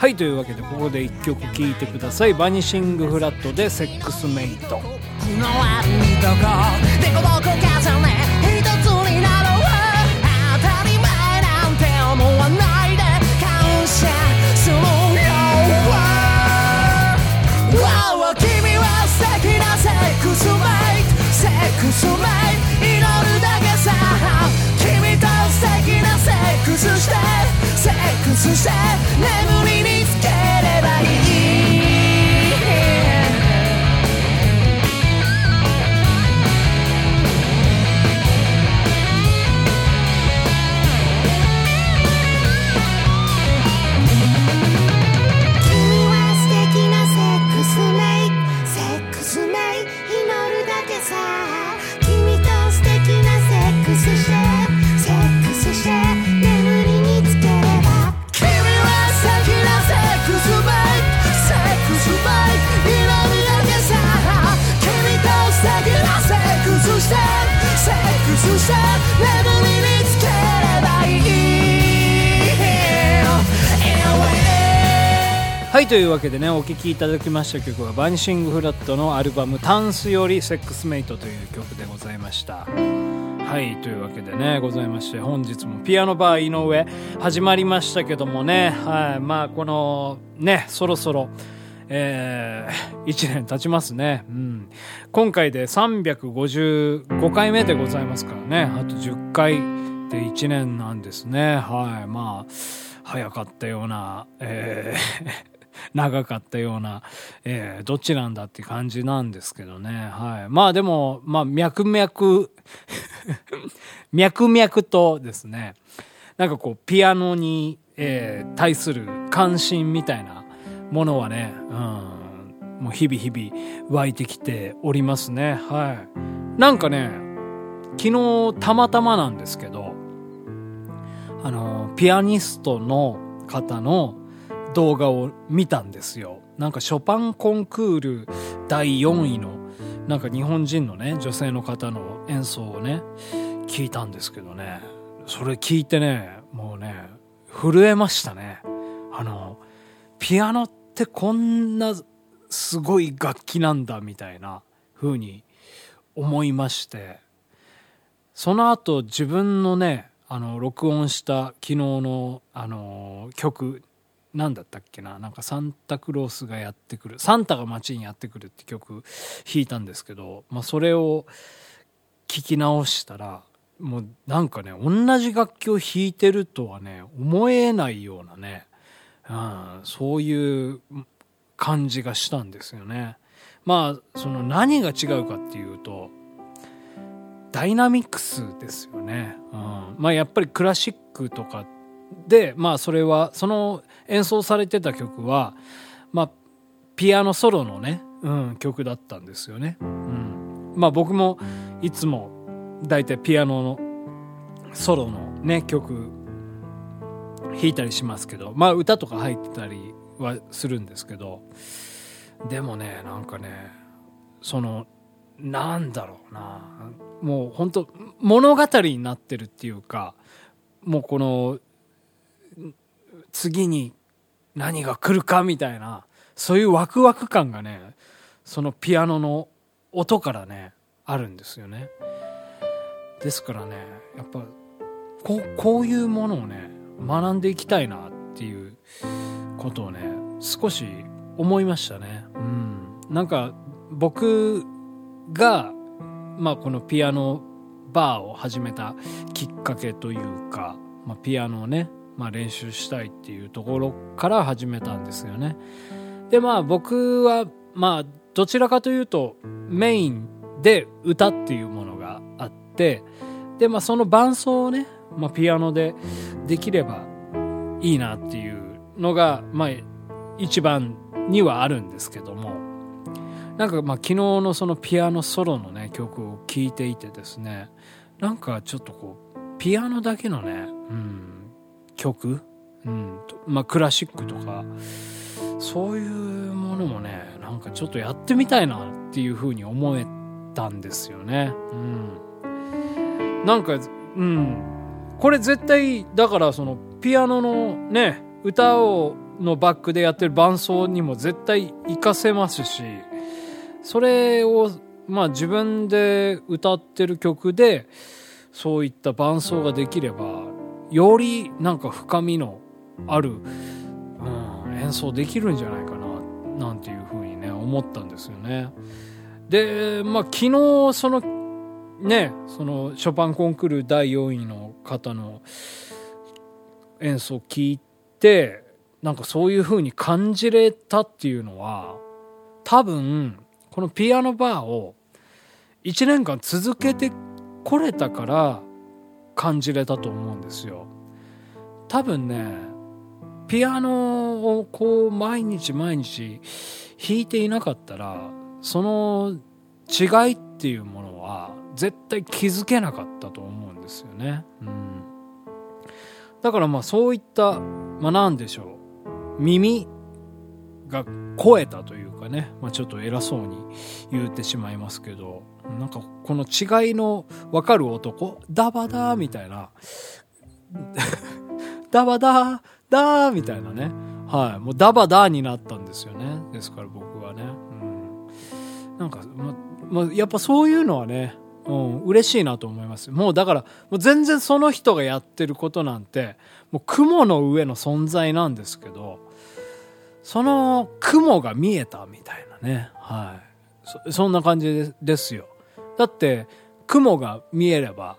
はいというわけでここで1曲聴いてください。バニシングフラットでセックスメイトのはいというわけでねお聴きいただきました曲はバニシングフラットのアルバム「タンス」より「セックスメイト」という曲でございましたはいというわけでねございまして本日もピアノバー井上始まりましたけどもねはいまあこのねそろそろえー、1年経ちますね。うん。今回で355回目でございますからね。あと10回で1年なんですね。はい。まあ、早かったような、えー 長かったような、えーどっちなんだって感じなんですけどね。はい。まあでも、まあ、脈々、脈々とですね、なんかこう、ピアノに、えー対する関心みたいなものはね、うん、もう日々日々湧いてきておりますね。はい。なんかね、昨日たまたまなんですけど、あの、ピアニストの方の動画を見たんですよ。なんかショパンコンクール第4位の、なんか日本人のね、女性の方の演奏をね、聞いたんですけどね、それ聞いてね、もうね、震えましたね。あの、ピアノってこんなすごい楽器なんだみたいな風に思いまして、その後自分のね、あの、録音した昨日の、あの、曲、なんだったっけな？なんかサンタクロースがやってくる、サンタが街にやってくるって曲弾いたんですけど、まあそれを聞き直したら、もうなんかね、同じ楽器を弾いてるとはね、思えないようなね、うん、そういう感じがしたんですよね。まあ、その何が違うかっていうと、ダイナミックスですよね。うん、まあやっぱりクラシックとかで、まあそれは、その演奏されてた曲は、まあピアノソロのね、うん、曲だったんですよね。うん、まあ僕もいつも大体ピアノのソロのね、曲弾いたりしますけど、まあ歌とか入ってたりはするんですけど、でもね、なんかね、その、なんだろうな、もう本当物語になってるっていうか、もうこの、次に何が来るかみたいな、そういうワクワク感がね、そのピアノの音からね、あるんですよね。ですからね、やっぱ、こう、こういうものをね、学んでいきたいなっていうことをね、少し思いましたね。うん。なんか、僕が、まあこのピアノバーを始めたきっかけというか、まあピアノをね、まあ練習したいっていうところから始めたんですよね。でまあ僕は、まあどちらかというとメインで歌っていうものがあって、でまあその伴奏をね、まあピアノでできればいいなっていうのが、まあ一番にはあるんですけどもなんかまあ昨日のそのピアノソロのね曲を聴いていてですねなんかちょっとこうピアノだけのね、うん、曲、うん。まあ、クラシックとか。そういうものもねなんかちょっとやってみたいなっていうふうに思えたんですよね。うん、なんか、うん、これ絶対だからそのピアノのね歌をのバックでやってる伴奏にも絶対活かせますしそれをまあ自分で歌ってる曲でそういった伴奏ができればよりなんか深みのある、うん、演奏できるんじゃないかななんていうふうにね思ったんですよね。でまあ昨日そのねそのショパンコンクール第4位の方の演奏聞いてなんかそういう風に感じれたっていうのは多分このピアノバーを1年間続けてこれたから感じれたと思うんですよ。多分ねピアノをこう毎日毎日弾いていなかったらその違いっていうものは絶対気づけなかったと思うんですよね、うん、だからまあそういったまあ何でしょう。耳が超えたというかね、まあ、ちょっと偉そうに言ってしまいますけど。なんかこの違いの分かる男ダバダーみたいな ダバダーダーみたいなねはいもうダバダーになったんですよねですから僕はね、うん、なんかままあ、やっぱそういうのはねうん、嬉しいなと思います。もうだから、もう全然その人がやってることなんて、もう雲の上の存在なんですけど、その雲が見えたみたいなね。はい。そそんな感じですよ。だって、雲が見えれば、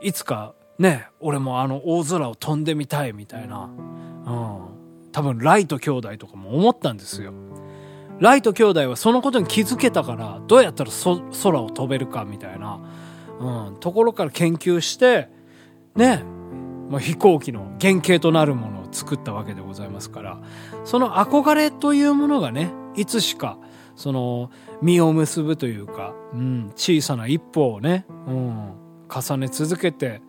いつかね、俺もあの大空を飛んでみたいみたいな、うん。多分ライト兄弟とかも思ったんですよ。ライト兄弟はそのことに気づけたからどうやったら空を飛べるかみたいな、うん、ところから研究してね、まあ、飛行機の原型となるものを作ったわけでございますからその憧れというものがねいつしかその実を結ぶというか、うん、小さな一歩をね、うん、重ね続けて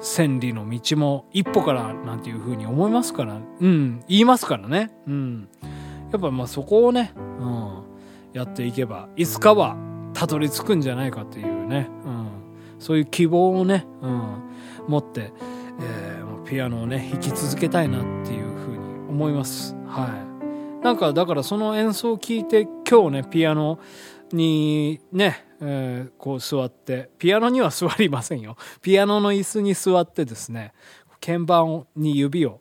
千里の道も一歩からなんていうふうに思いますから、うん、言いますからね。うんやっぱまあそこをね、うん、やっていけばいつかはたどり着くんじゃないかっていうね、うん、そういう希望をね、うん、持って、えー、ピアノをね弾き続けたいなっていうふうに思います。はい。なんかだからその演奏を聴いて今日ねピアノにね、えー、こう座ってピアノには座りませんよピアノの椅子に座ってですね鍵盤に指を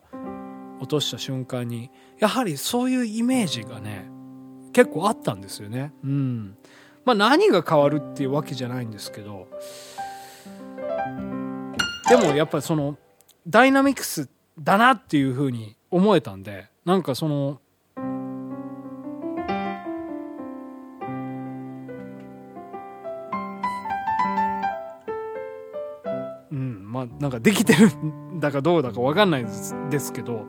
落とした瞬間にやはりそういうイメージがね結構あったんですよね。うん。まあ何が変わるっていうわけじゃないんですけどでもやっぱりそのダイナミクスだなっていうふうに思えたんでなんかそのまあなんかできてるんだかどうだか分かんないですけど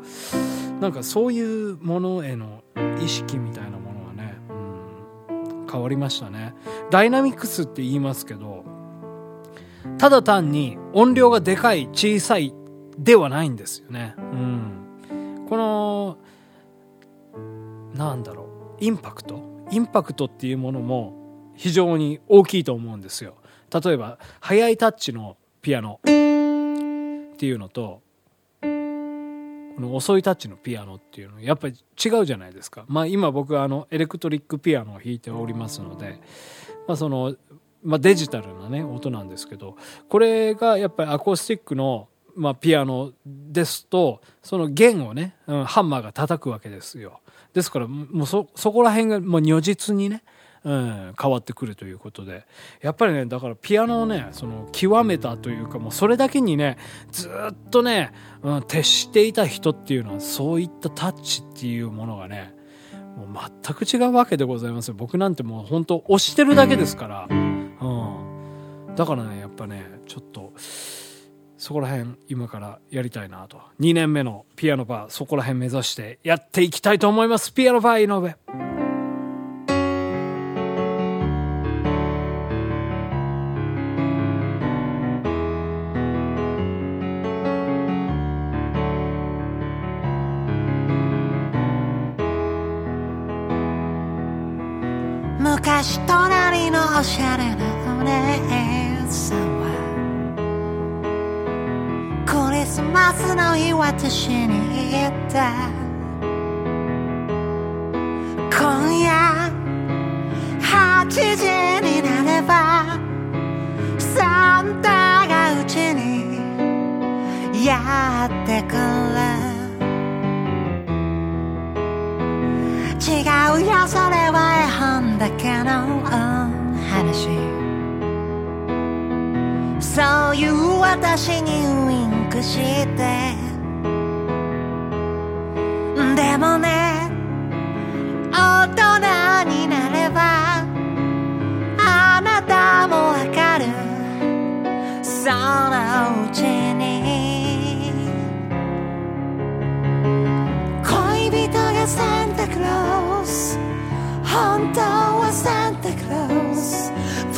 なんかそういうものへの意識みたいなものはね、うん、変わりましたね。ダイナミクスって言いますけどただ単に音量がでかい小さいではないんですよね、うん、このなんだろうインパクト？インパクトっていうものも非常に大きいと思うんですよ。例えば速いタッチのピアノ。っていうのとこの遅いタッチのピアノっていうのやっぱり違うじゃないですか。まあ今僕はあのエレクトリックピアノを弾いておりますので、まあその、まあデジタルなね、音なんですけど、これがやっぱりアコースティックのまあ、ピアノですとその弦をね、うん、ハンマーが叩くわけですよですからもうそそこら辺がもう如実にねうん、変わってくるということでやっぱりねだからピアノをねその極めたというかもうそれだけにねずっとね、うん、徹していた人っていうのはそういったタッチっていうものがねもう全く違うわけでございますよ僕なんてもう本当押してるだけですから、うん、だからねやっぱねちょっとそこら辺今からやりたいなと。2年目のピアノバー、そこら辺目指してやっていきたいと思います。ピアノバー井上。おしゃれなお姉さんはクリスマスの日私に言った今夜8時になればサンタがうちにやってくる違うよそれは絵本だけの話。そういう私にウインクして。でもね大人になればあなたもわかる。そのうちに。恋人がサンタクロース。本当はサンタクロース。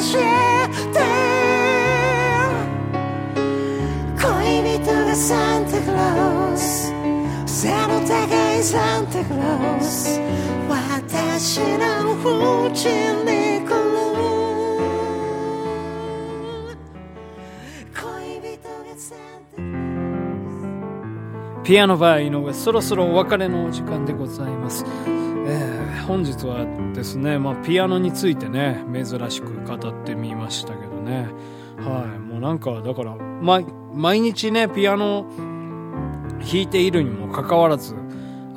して。恋人がサンタクロース。背の高いサンタクロース。私のうちに来る。恋人がサンタクロース。ピアノバー井上、そろそろお別れのお時間でございます。えー本日はですね、まあ、ピアノについてね、珍しく語ってみましたけどね。はい。もうなんか、だから、ま、毎日ね、ピアノ弾いているにもかかわらず、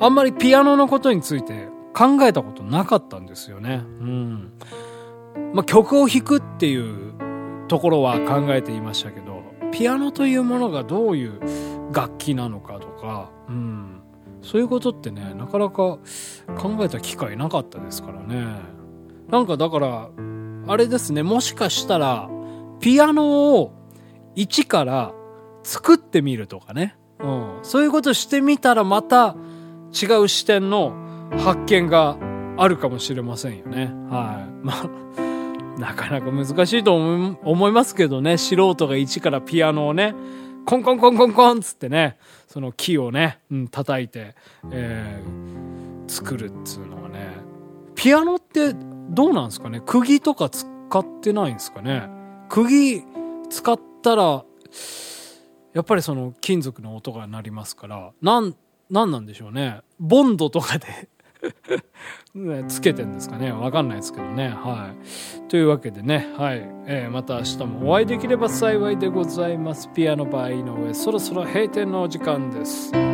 あんまりピアノのことについて考えたことなかったんですよね。うん。まあ、曲を弾くっていうところは考えていましたけど、ピアノというものがどういう楽器なのかとか、うん、そういうことってねなかなか考えた機会なかったですからね。なんかだからあれですねもしかしたらピアノを一から作ってみるとかね、うん、そういうことしてみたらまた違う視点の発見があるかもしれませんよね。はい。まあなかなか難しいと思いますけどね。素人が一からピアノをねコンコンコンコンコンつってね。その木をね、うん、叩いて、えー作るっつうのはね。ピアノってどうなんですかね？釘とか使ってないんですかね？釘使ったらやっぱりその金属の音が鳴りますからなんなんなんでしょうね。ボンドとかで つけてんですかね。わかんないですけどね。はい。というわけでね。はい、えーまた明日もお会いできれば幸いでございます。ピアノバー井上。そろそろ閉店のお時間です。